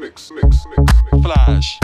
mix, mix, mix, mix. Flash.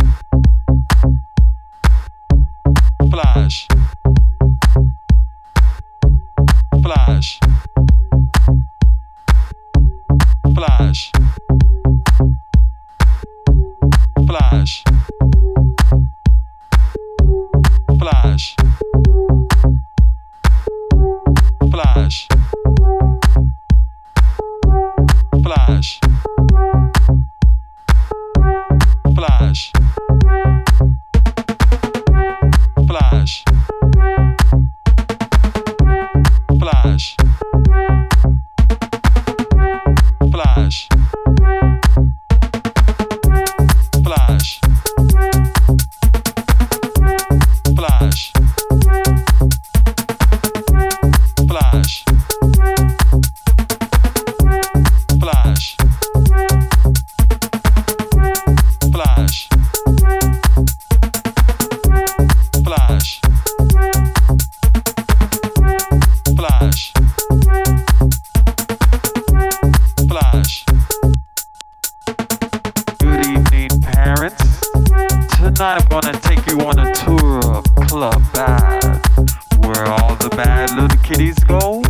little kitties go.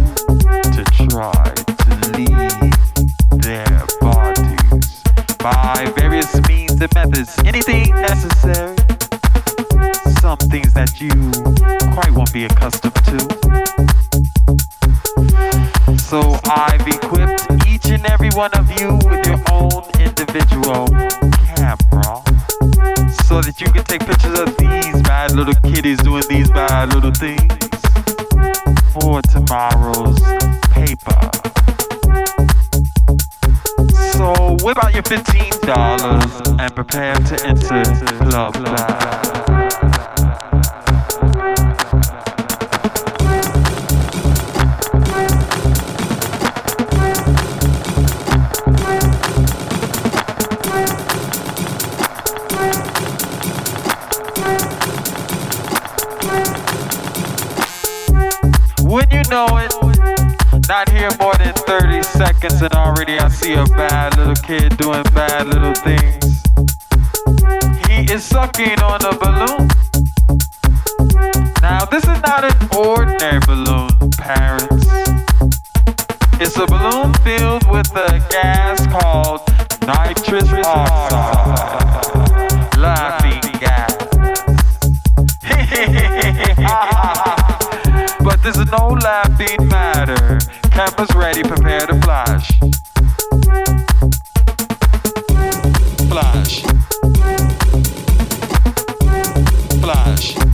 splash.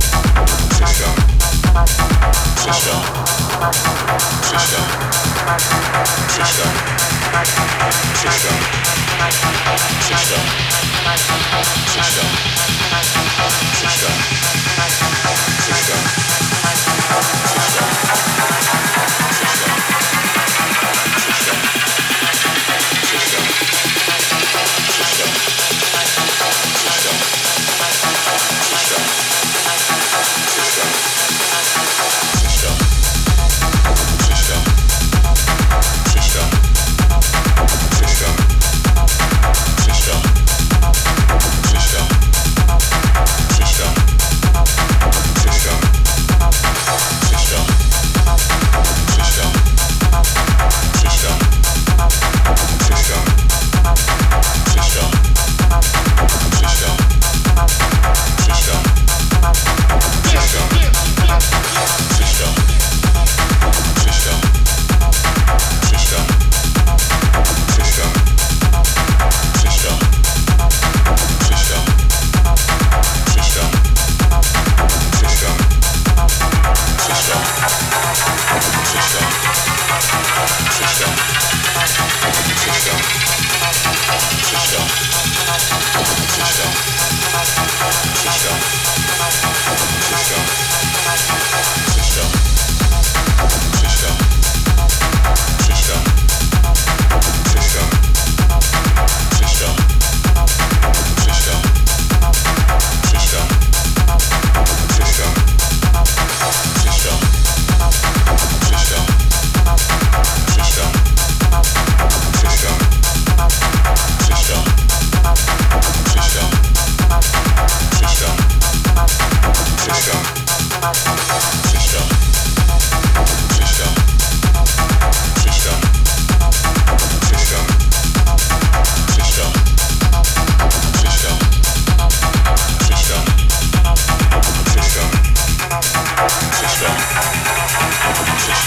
System. System. System.